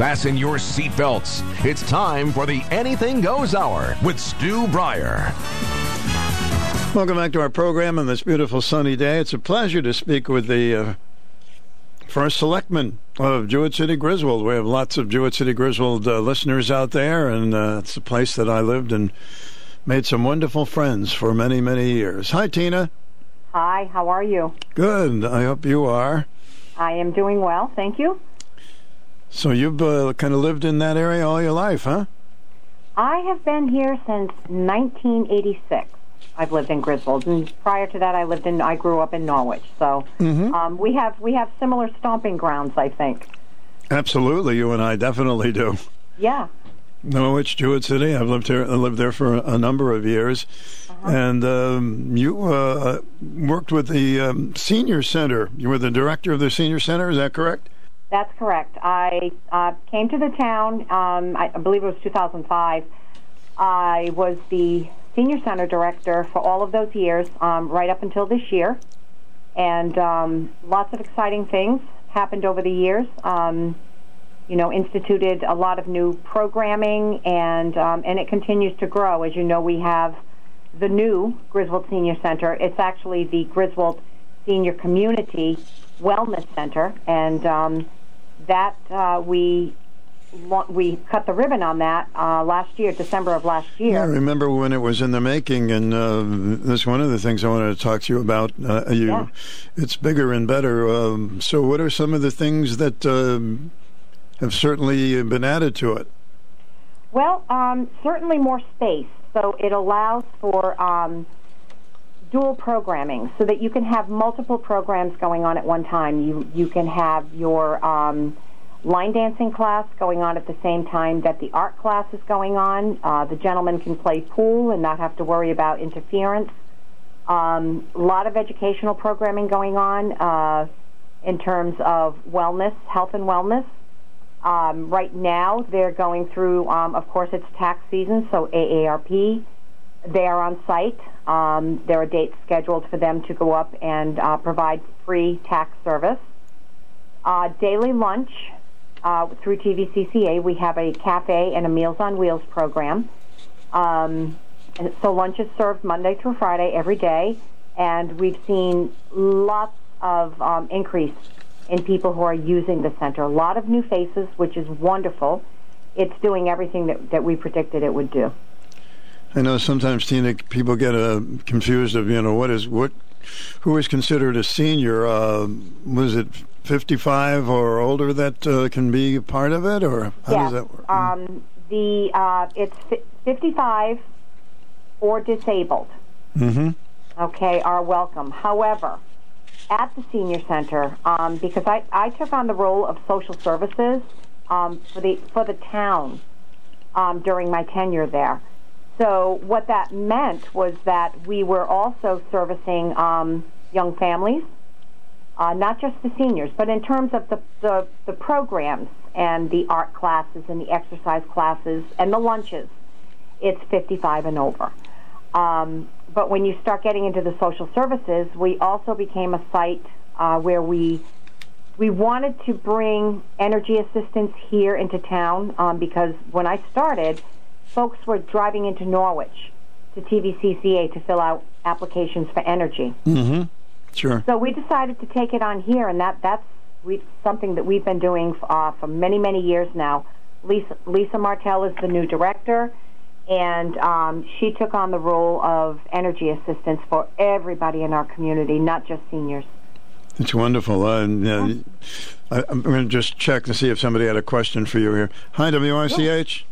Fasten your seatbelts. It's time for the Anything Goes Hour with Stu Bryer. Welcome back to our program on this beautiful sunny day. It's a pleasure to speak with the uh, first selectman of Jewett City Griswold. We have lots of Jewett City Griswold uh, listeners out there, and uh, it's a place that I lived and made some wonderful friends for many, many years. Hi, Tina. Hi, how are you? Good. I hope you are. I am doing well, thank you. So you've uh, kind of lived in that area all your life, huh? I have been here since 1986. I've lived in Griswold, and prior to that, I lived in. I grew up in Norwich, so Mm-hmm. um, we have we have similar stomping grounds. I think. Absolutely, you and I definitely do. Yeah. Norwich, Jewett City. I've lived here. I lived there for a number of years, and um, you uh, worked with the um, senior center. You were the director of the senior center. Is that correct? That's correct. I uh, came to the town. Um, I, believe it was 2005. I was the senior center director for all of those years, um, right up until this year, and um, lots of exciting things happened over the years. Um, you know, instituted a lot of new programming, and um, and it continues to grow. As you know, we have the new Griswold Senior Center. It's actually the Griswold Senior Community Wellness Center, and um, that uh, we we cut the ribbon on that uh, last year, December of last year. I remember when it was in the making, and uh, that's one of the things I wanted to talk to you about. Uh, you, Yeah. it's bigger and better. Um, so, what are some of the things that um, have certainly been added to it? Well, um, certainly more space. So it allows for um, dual programming, so that you can have multiple programs going on at one time. You you can have your um, line dancing class going on at the same time that the art class is going on. Uh, the gentleman can play pool and not have to worry about interference. Um, a lot of educational programming going on uh, in terms of wellness, health and wellness. Um, right now, they're going through, um, of course, it's tax season, so AARP, they are on site. Um, there are dates scheduled for them to go up and uh, provide free tax service. Uh, daily lunch uh, through TVCCA, we have a cafe and a Meals on Wheels program. Um, so lunch is served Monday through Friday every day, and we've seen lots of um, increase in people who are using the center. A lot of new faces, which is wonderful. It's doing everything that, that we predicted it would do. I know sometimes Tina people get uh, confused of you know what is what who is considered a senior. Uh, was it fifty five or older that uh, can be part of it, or how yes. does that work? Um, the uh, it's fi- 55 or disabled. mm-hmm. okay, are welcome. However, at the senior center, um, because I, I took on the role of social services um, for the for the town um, during my tenure there. So what that meant was that we were also servicing um, young families, uh, not just the seniors, but in terms of the, the the programs and the art classes and the exercise classes and the lunches, it's 55 and over. Um, but when you start getting into the social services, we also became a site uh, where we we wanted to bring energy assistance here into town um, because when I started, folks were driving into Norwich to TVCCA to fill out applications for energy. Mm-hmm. Sure. So we decided to take it on here, and that that's we, something that we've been doing uh, for many many years now. Lisa Lisa Martell is the new director, and um, she took on the role of energy assistance for everybody in our community, not just seniors. It's wonderful. Uh, and, uh, I, I'm going to just check to see if somebody had a question for you here. Hi, WICH.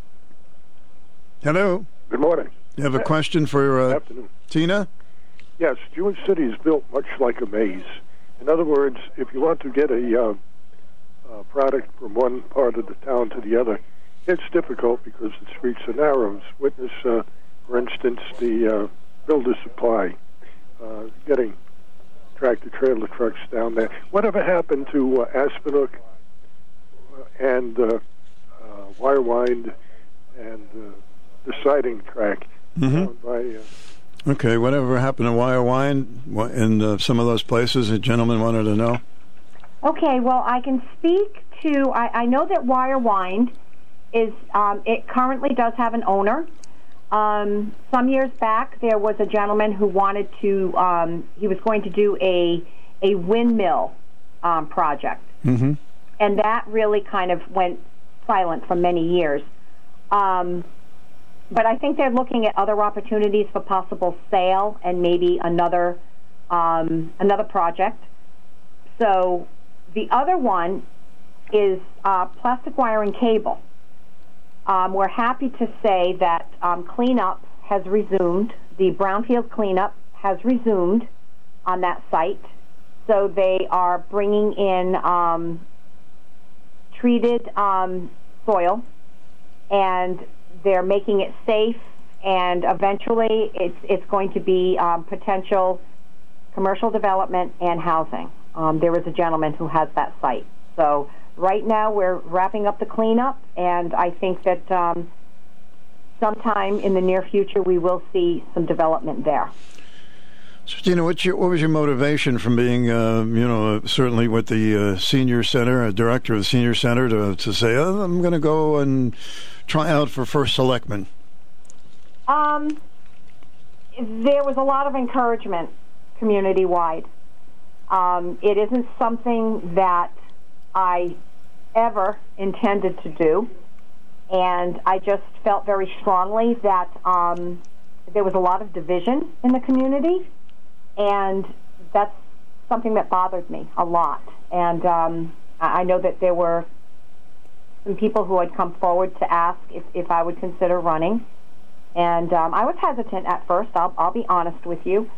Hello. Good morning. You have a question for uh. Tina? Yes, Jewett City is built much like a maze. In other words, if you want to get a uh, uh, product from one part of the town to the other, it's difficult because the streets are narrow. Witness, uh, for instance, the uh, builder supply, uh, getting tractor trailer trucks down there. Whatever happened to uh, Aspinook uh, and uh, uh, Wyre Wynd and uh, the siding track Mhm. by uh, Okay, whatever happened to Wyre Wynd in uh, some of those places? A gentleman wanted to know. Okay, well, I can speak to. I, I know that Wyre Wynd is. Um, it currently does have an owner. Um, some years back, there was a gentleman who wanted to. Um, he was going to do a a windmill um, project, Mm-hmm. and that really kind of went silent for many years. Um, but I think they're looking at other opportunities for possible sale and maybe another um, another project. So the other one is uh, plastic wire and cable. Um, we're happy to say that um, cleanup has resumed. The brownfield cleanup has resumed on that site. So they are bringing in um, treated um, soil and they're making it safe. And eventually, it's it's going to be um, potential commercial development and housing. Um, there is a gentleman who has that site. So right now, we're wrapping up the cleanup, and I think that um, sometime in the near future, we will see some development there. So, what's your, what was your motivation from being, uh, you know, certainly with the uh, senior center, a director of the senior center, to to say, oh, I'm going to go and try out for first selectman? Um, there was a lot of encouragement community wide. Um, it isn't something that I ever intended to do, and I just felt very strongly that um, there was a lot of division in the community, and that's something that bothered me a lot. And um, I I know that there were some people who had come forward to ask if, if I would consider running. And um, I was hesitant at first, I'll, I'll be honest with you.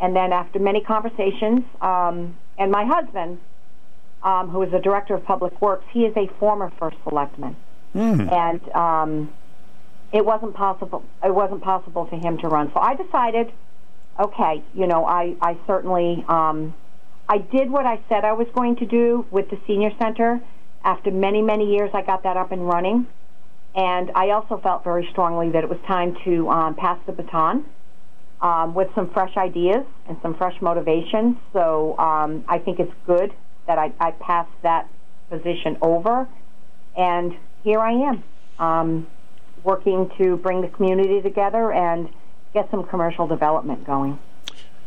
And then after many conversations, um, and my husband, um, who is the director of public works, he is a former first selectman, Mm. and um, it wasn't possible. It wasn't possible for him to run. So I decided, okay, you know, I I certainly um, I did what I said I was going to do with the senior center. After many many years, I got that up and running, and I also felt very strongly that it was time to um, pass the baton um, with some fresh ideas and some fresh motivation. So um, I think it's good that I, I passed that position over, and here I am, um, working to bring the community together and get some commercial development going.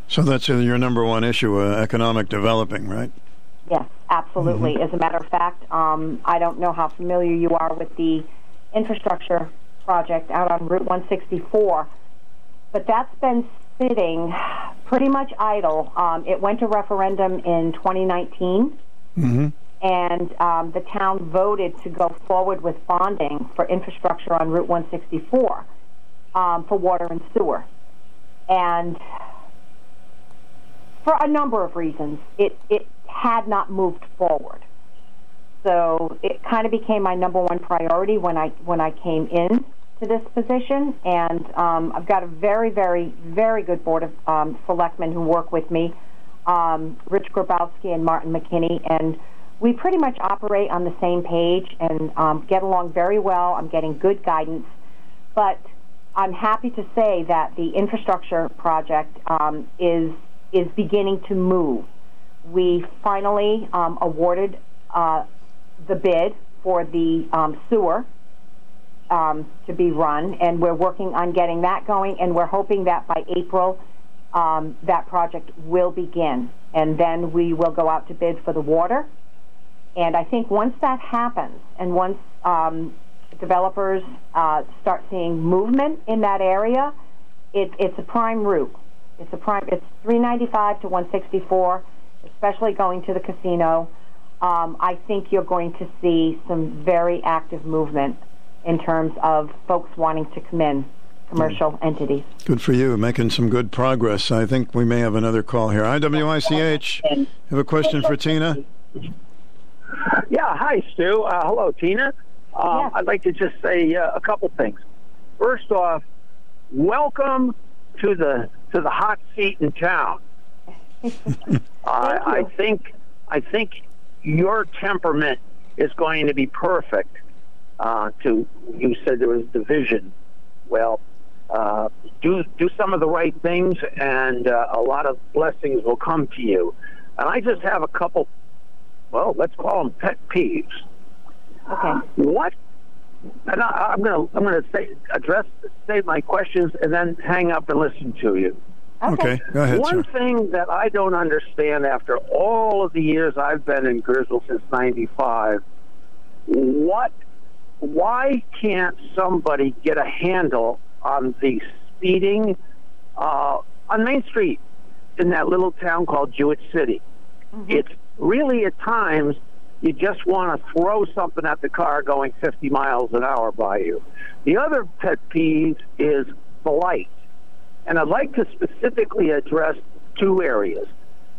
So that's your number one issue, uh, economic developing, right? Yes, absolutely. As a matter of fact, um, I don't know how familiar you are with the infrastructure project out on Route 164, but that's been sitting pretty much idle. Um, it went to referendum in 2019, Mm-hmm. and um, the town voted to go forward with bonding for infrastructure on Route 164 um, for water and sewer. And for a number of reasons, it, it had not moved forward. So it kind of became my number one priority when I when I came in to this position, and um, I've got a very, very, very good board of um, selectmen who work with me, um, Rich Grabowski and Martin McKinney, and we pretty much operate on the same page and um, get along very well. I'm getting good guidance, but I'm happy to say that the infrastructure project um, is is beginning to move. We finally um, awarded uh, the bid for the um, sewer um, to be run, and we're working on getting that going, and we're hoping that by April um, that project will begin, and then we will go out to bid for the water. And I think once that happens, and once um, developers uh, start seeing movement in that area, it, it's a prime route. It's a prime. It's 395 to 164, especially going to the casino. Um, I think you're going to see some very active movement in terms of folks wanting to come in, commercial entities. Good for you, making some good progress. I think we may have another call here. IWICH, you have a question for Tina? Yeah, hi, Stu. Uh, hello, Tina. Um, Yes. I'd like to just say uh, a couple things. First off, welcome to the to the hot seat in town. I, I think I think your temperament is going to be perfect. Uh, to you said there was division. Well, uh, do do some of the right things, and uh, a lot of blessings will come to you. And I just have a couple well, let's call them pet peeves. Okay. What? And I, I'm going to I'm to say address say my questions and then hang up and listen to you. Okay, go ahead, One sir. thing that I don't understand after all of the years I've been in Griswold since '95, what, why can't somebody get a handle on the speeding uh, on Main Street in that little town called Jewett City? It's really at times you just want to throw something at the car going 50 miles an hour by you. The other pet peeve is the light. And I'd like to specifically address two areas.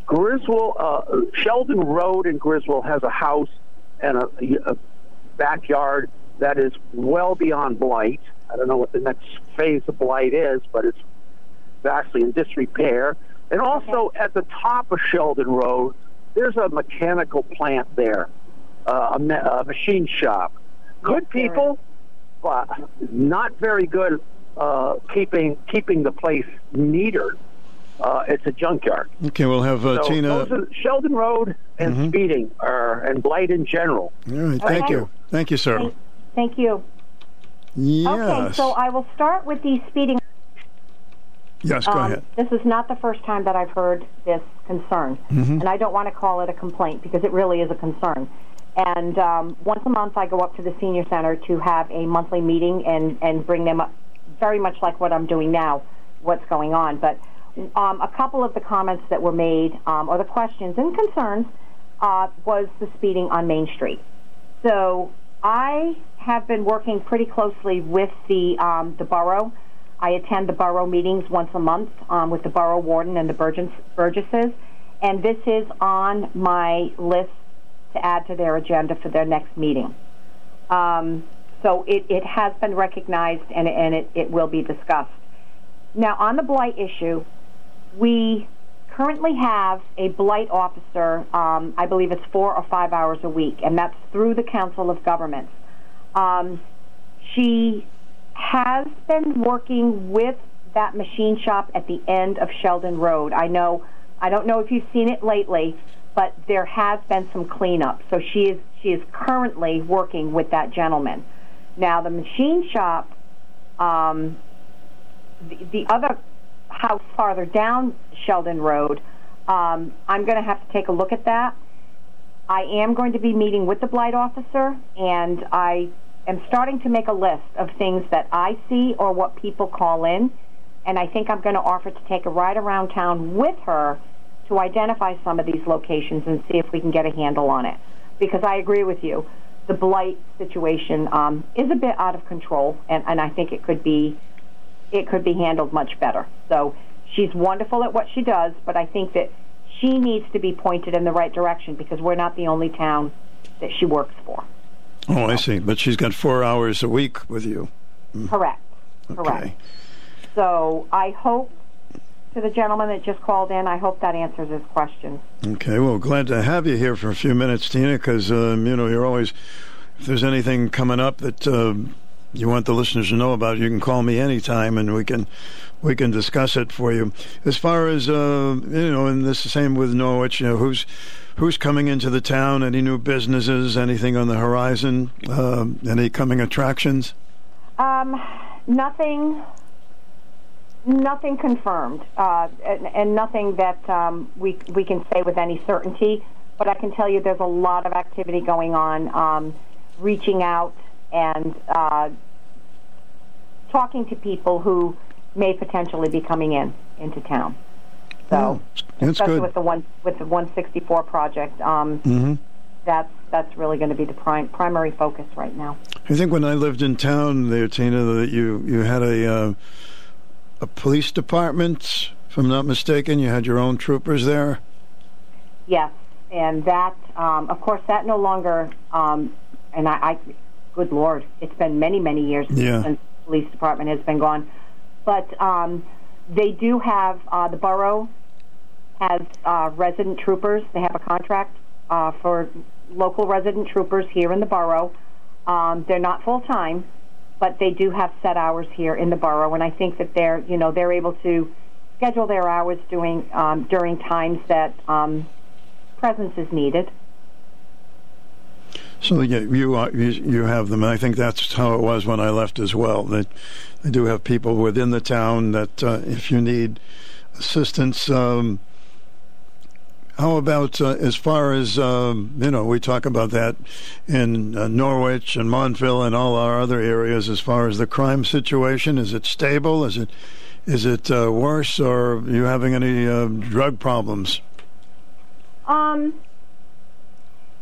Griswold, uh, Sheldon Road in Griswold has a house and a, a backyard that is well beyond blight. I don't know what the next phase of blight is, but it's vastly in disrepair. And also at the top of Sheldon Road, there's a mechanical plant there, uh, a, a machine shop. Good people, but not very good uh, keeping keeping the place neater. Uh, it's a junkyard. Okay, we'll have uh, So Tina. those are Sheldon Road and speeding, are, and blight in general. All right, thank Okay. you. Thank you, sir. Thank, thank you. Yes. Okay, so I will start with the speeding. yes, go Um, ahead. This is not the first time that I've heard this concern, Mm-hmm. and I don't want to call it a complaint because it really is a concern. And um, once a month, I go up to the senior center to have a monthly meeting and and bring them up, very much like what I'm doing now, what's going on. But um, a couple of the comments that were made, um, or the questions and concerns, uh, was the speeding on Main Street. So I have been working pretty closely with the um, the borough. I attend the borough meetings once a month um, with the borough warden and the Burgess, Burgesses, and this is on my list to add to their agenda for their next meeting. Um, so it, it has been recognized and, and it, it will be discussed. Now, on the blight issue, we currently have a blight officer, um, I believe it's four or five hours a week, and that's through the Council of Governments. Um, she has been working with that machine shop at the end of Sheldon Road. I know, I don't know if you've seen it lately, but there has been some cleanup. So she is she is currently working with that gentleman. Now the machine shop, um, the, the other house farther down Sheldon Road, um, I'm going to have to take a look at that. I am going to be meeting with the blight officer, and I am starting to make a list of things that I see or what people call in. And I think I'm going to offer to take a ride around town with her to identify some of these locations and see if we can get a handle on it. Because I agree with you, the blight situation um, is a bit out of control, and, and I think it could be it could be handled much better. So she's wonderful at what she does, but I think that she needs to be pointed in the right direction because we're not the only town that she works for. Oh, I see. But she's got four hours a week with you. Correct. Correct. Okay. So I hope to the gentleman that just called in, I hope that answers his question. Okay. Well, glad to have you here for a few minutes, Tina, because, um, you know, you're always, if there's anything coming up that uh, you want the listeners to know about, you can call me anytime and we can we can discuss it for you. As far as, uh, you know, and this is the same with Norwich, you know, who's who's coming into the town, any new businesses, anything on the horizon, uh, any coming attractions? Um, nothing, nothing confirmed, uh, and, and nothing that um, we we can say with any certainty. But I can tell you, there's a lot of activity going on, um, reaching out and uh, talking to people who may potentially be coming in into town. So, Oh, that's especially good. with the one with the 164 project, um, hmm that's that's really going to be the prime, primary focus right now. I think when I lived in town there, Tina, that you you had a uh, a police department, if I'm not mistaken. You had your own troopers there. Yes, and that, um, of course, that no longer. Um, and I, I, good Lord, it's been many, many years Yeah. since the police department has been gone. But um, they do have uh, the borough has uh, resident troopers. They have a contract uh, for local resident troopers here in the borough. Um, they're not full time, but they do have set hours here in the borough, and I think that they're, you know, they're able to schedule their hours doing um, during times that um, presence is needed. So yeah, you are, you you have them. And I think that's how it was when I left as well. That they do have people within the town that uh, if you need assistance. Um, how about uh, as far as um, you know? We talk about that in uh, Norwich and Montville and all our other areas. As far as the crime situation, is it stable? Is it is it uh, worse, or are you having any uh, drug problems? Um,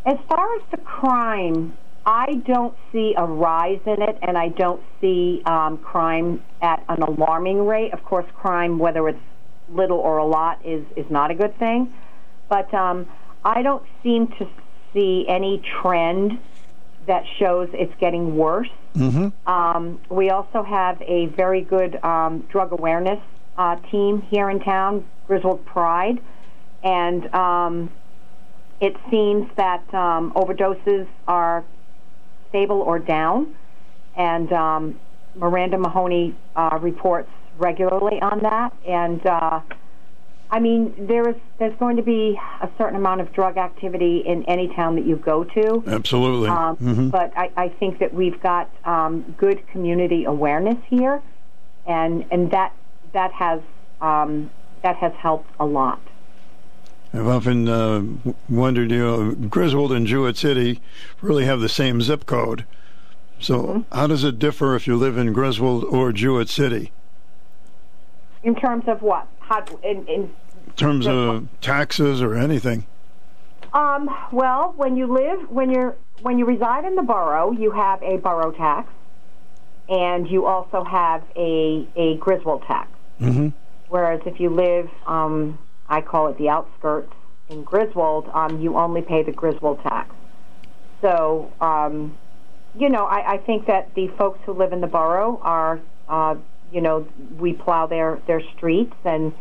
as far as the crime, I don't see a rise in it, and I don't see um, crime at an alarming rate. Of course, crime, whether it's little or a lot, is is not a good thing. But um, I don't seem to see any trend that shows it's getting worse. Mm-hmm. Um, we also have a very good um, drug awareness uh, team here in town, Griswold Pride, and um, it seems that um, overdoses are stable or down. And um, Miranda Mahoney uh, reports regularly on that, and uh, I mean, there is there's going to be a certain amount of drug activity in any town that you go to. Absolutely. Um, mm-hmm. But I, I think that we've got um, good community awareness here, and and that that has um, that has helped a lot. I've often uh, wondered, you know, Griswold and Jewett City really have the same zip code. So, Mm-hmm. how does it differ if you live in Griswold or Jewett City? In terms of what? In In terms of taxes or anything? Um, well, when you live, when you're, when you reside in the borough, you have a borough tax, and you also have a a Griswold tax. Mm-hmm. Whereas if you live, um, I call it the outskirts in Griswold, um, you only pay the Griswold tax. So, um, you know, I, I think that the folks who live in the borough are, uh, you know, we plow their their streets and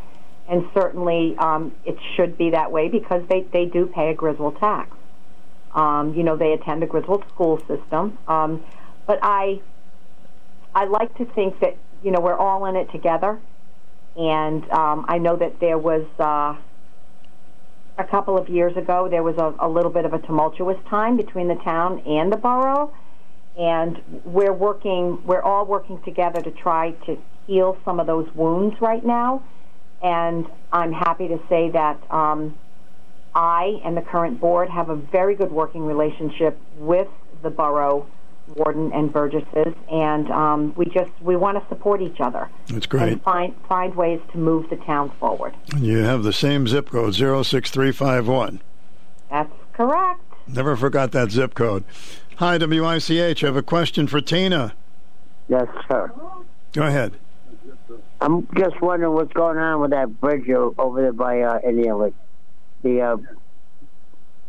and certainly um, it should be that way because they, they do pay a Griswold tax. Um, you know, they attend the Griswold school system. Um, but I, I like to think that, you know, we're all in it together. And um, I know that there was, uh, a couple of years ago, there was a, a little bit of a tumultuous time between the town and the borough. And we're working, we're all working together to try to heal some of those wounds right now and I'm happy to say that um, I and the current board have a very good working relationship with the borough warden and burgesses, and um, we just we want to support each other That's great. and find find ways to move the town forward. You have the same zip code, 06351. That's correct. Never forgot that zip code. Hi, WICH. I have a question for Tina. Yes, sir. Go ahead. I'm just wondering what's going on with that bridge over there by uh, Indian Lake. The uh,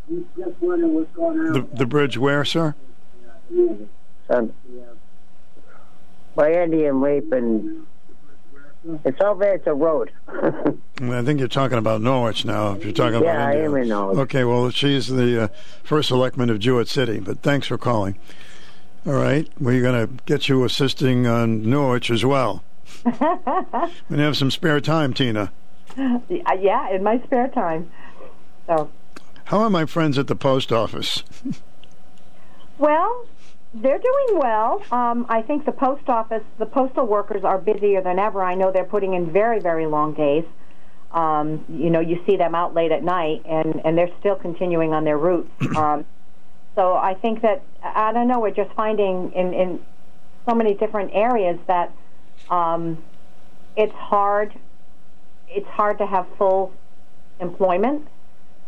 just wondering what's going on The, the bridge where, sir? um, by Indian Lake, and it's over there. It's a road. I think you're talking about Norwich now. If you're talking about Yeah, I India. am in Norwich. Okay, well, she's the uh, first selectman of Jewett City, but thanks for calling. All right, we're going to get you assisting on Norwich as well. we have some spare time, Tina. Uh, Yeah, in my spare time. So, How are my friends at the post office? well, they're doing well. Um, I think the post office, the postal workers are busier than ever. I know they're putting in very, very long days. Um, you know, you see them out late at night, and and they're still continuing on their routes. Um, so I think that I don't know. We're just finding in in so many different areas that um, it's hard. It's hard to have full employment.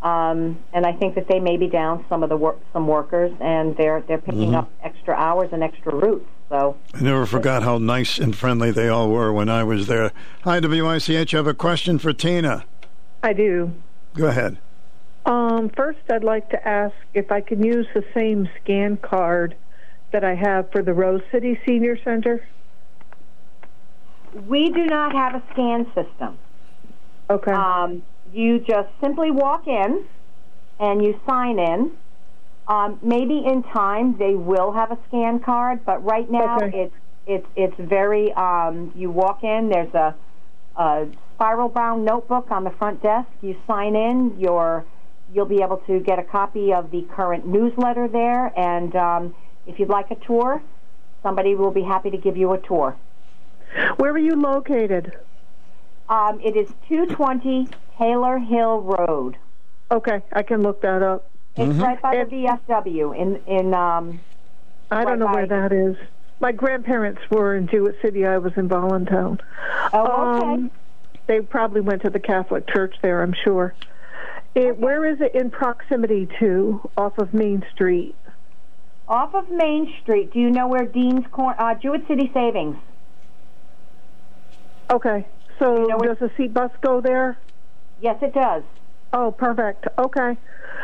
Um, and I think that they may be down some of the work, some workers, and they're they're picking up extra hours and extra routes. So I never forgot how nice and friendly they all were when I was there. Hi, WICH. I have a question for Tina. I do. Go ahead. Um, first, I'd like to ask if I can use the same scan card that I have for the Rose City Senior Center. we do not have a scan system. Okay. Um, you just simply walk in and you sign in. Um, maybe in time they will have a scan card, but right now Okay. it's it's it's very. Um, you walk in. There's a, a spiral bound notebook on the front desk. You sign in. Your you'll be able to get a copy of the current newsletter there. And um, if you'd like a tour, somebody will be happy to give you a tour. Where are you located? Um, it is 220 Taylor Hill Road. Okay, I can look that up. It's right by And- the VFW in in um, I don't know Right where that is. My grandparents were in Jewett City. I was in Voluntown. Oh, okay. Um, they probably went to the Catholic Church there, I'm sure. It, where is it in proximity to, off of Main Street? Off of Main Street. Do you know where Dean's Corner, uh, Jewett City Savings? Okay, so know where- does the SEAT bus go there? Yes, it does. Oh, perfect. Okay.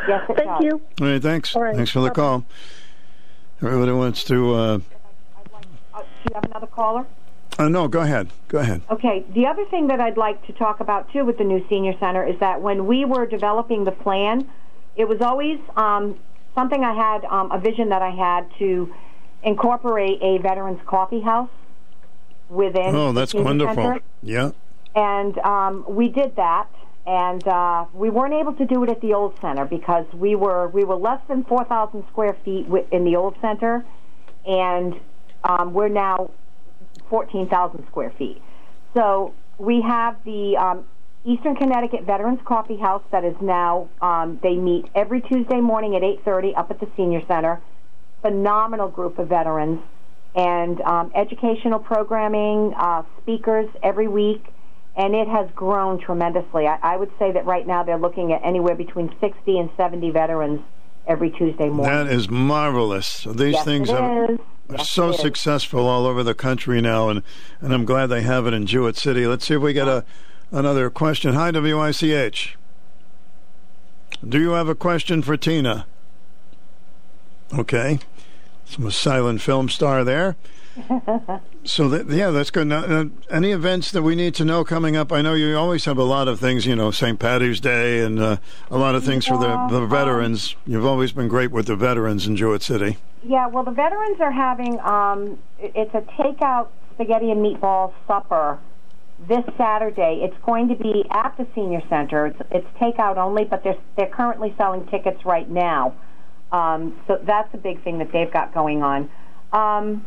Yes, Thank does. you. All right, thanks. All right. Thanks for the call. Everybody wants to. Uh, Uh, do you have another caller? uh, no, go ahead. Go ahead. Okay. The other thing that I'd like to talk about too with the new senior center is that when we were developing the plan, it was always um, something I had um, a vision that I had to incorporate a veterans coffee house within. Oh, that's senior wonderful. center. Yeah. and um, we did that. And uh, we weren't able to do it at the old center because we were we were less than four thousand square feet in the old center, and um, we're now fourteen thousand square feet. So we have the um, Eastern Connecticut Veterans Coffee House that is now um, they meet every Tuesday morning at eight thirty up at the senior center. Phenomenal group of veterans and um, educational programming, uh, speakers every week, and it has grown tremendously. I, I would say that right now they're looking at anywhere between 60 and 70 veterans every Tuesday morning. That is marvelous. These yes, things are, Yes, so successful all over the country now, and, and I'm glad they have it in Jewett City. Let's see if we get a another question. Hi, WICH. Do you have a question for Tina? Okay. Some silent film star there. So that, yeah, that's good. Now, uh, any events that we need to know coming up? I know you always have a lot of things, you know, St. Patty's Day and uh, a lot of things for the, Yeah, the um, veterans. You've always been great with the veterans in Jewett City. Yeah, well, the veterans are having um, it's a takeout spaghetti and meatball supper this Saturday. It's going to be at the senior center. It's, it's takeout only, but they're they're currently selling tickets right now. Um, so that's a big thing that they've got going on. Um,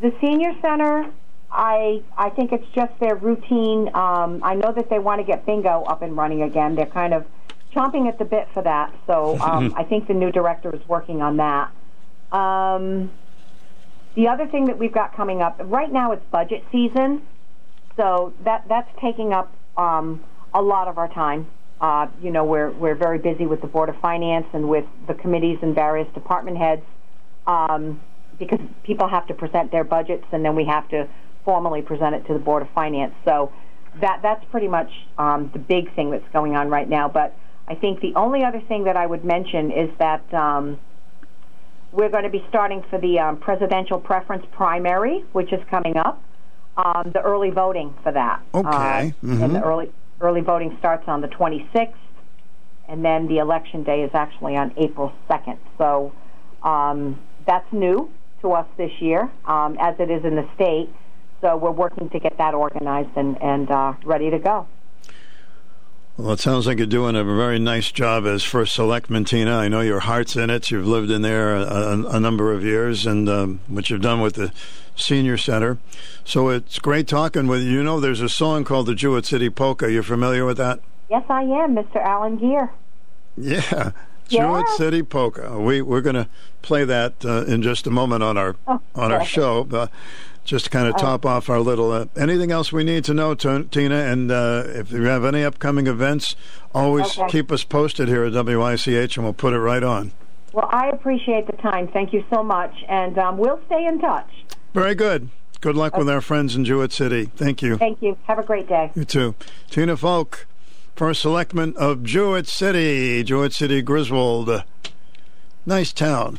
the senior center, I I think it's just their routine. Um, I know that they want to get bingo up and running again. They're kind of chomping at the bit for that. So um, I think the new director is working on that. Um, the other thing that we've got coming up right now, it's budget season, so that that's taking up um, a lot of our time. Uh, you know, we're we're very busy with the board of finance and with the committees and various department heads um, because people have to present their budgets and then we have to formally present it to the board of finance. So that that's pretty much um, the big thing that's going on right now. But I think the only other thing that I would mention is that. Um, we're going to be starting for the um, presidential preference primary, which is coming up. Um, the early voting for that. Okay. Uh, Mhm. And the early early voting starts on the 26th, and then the election day is actually on April 2nd. So um, that's new to us this year, um, as it is in the state. So we're working to get that organized and and uh, ready to go. Well, it sounds like you're doing a very nice job as first selectman, Tina. I know your heart's in it. You've lived in there a, a, a number of years, and um, what you've done with the senior center. So it's great talking with you. You know, there's a song called the Jewett City Polka. You're familiar with that? Yes, I am, Mr. Alan Gear. Yeah. Yeah. Jewett City Polka. We we're going to play that uh, in just a moment on our Oh, on our show. But just to kind of top off our little. Uh, anything else we need to know, T- Tina? And uh, if you have any upcoming events, always Okay. keep us posted here at WICH, and we'll put it right on. Well, I appreciate the time. Thank you so much, and um, we'll stay in touch. Very good. Good luck with our friends in Jewett City. Thank you. Thank you. Have a great day. You too. Tina Falk, first selectman of Jewett City, Jewett City, Griswold. Nice town.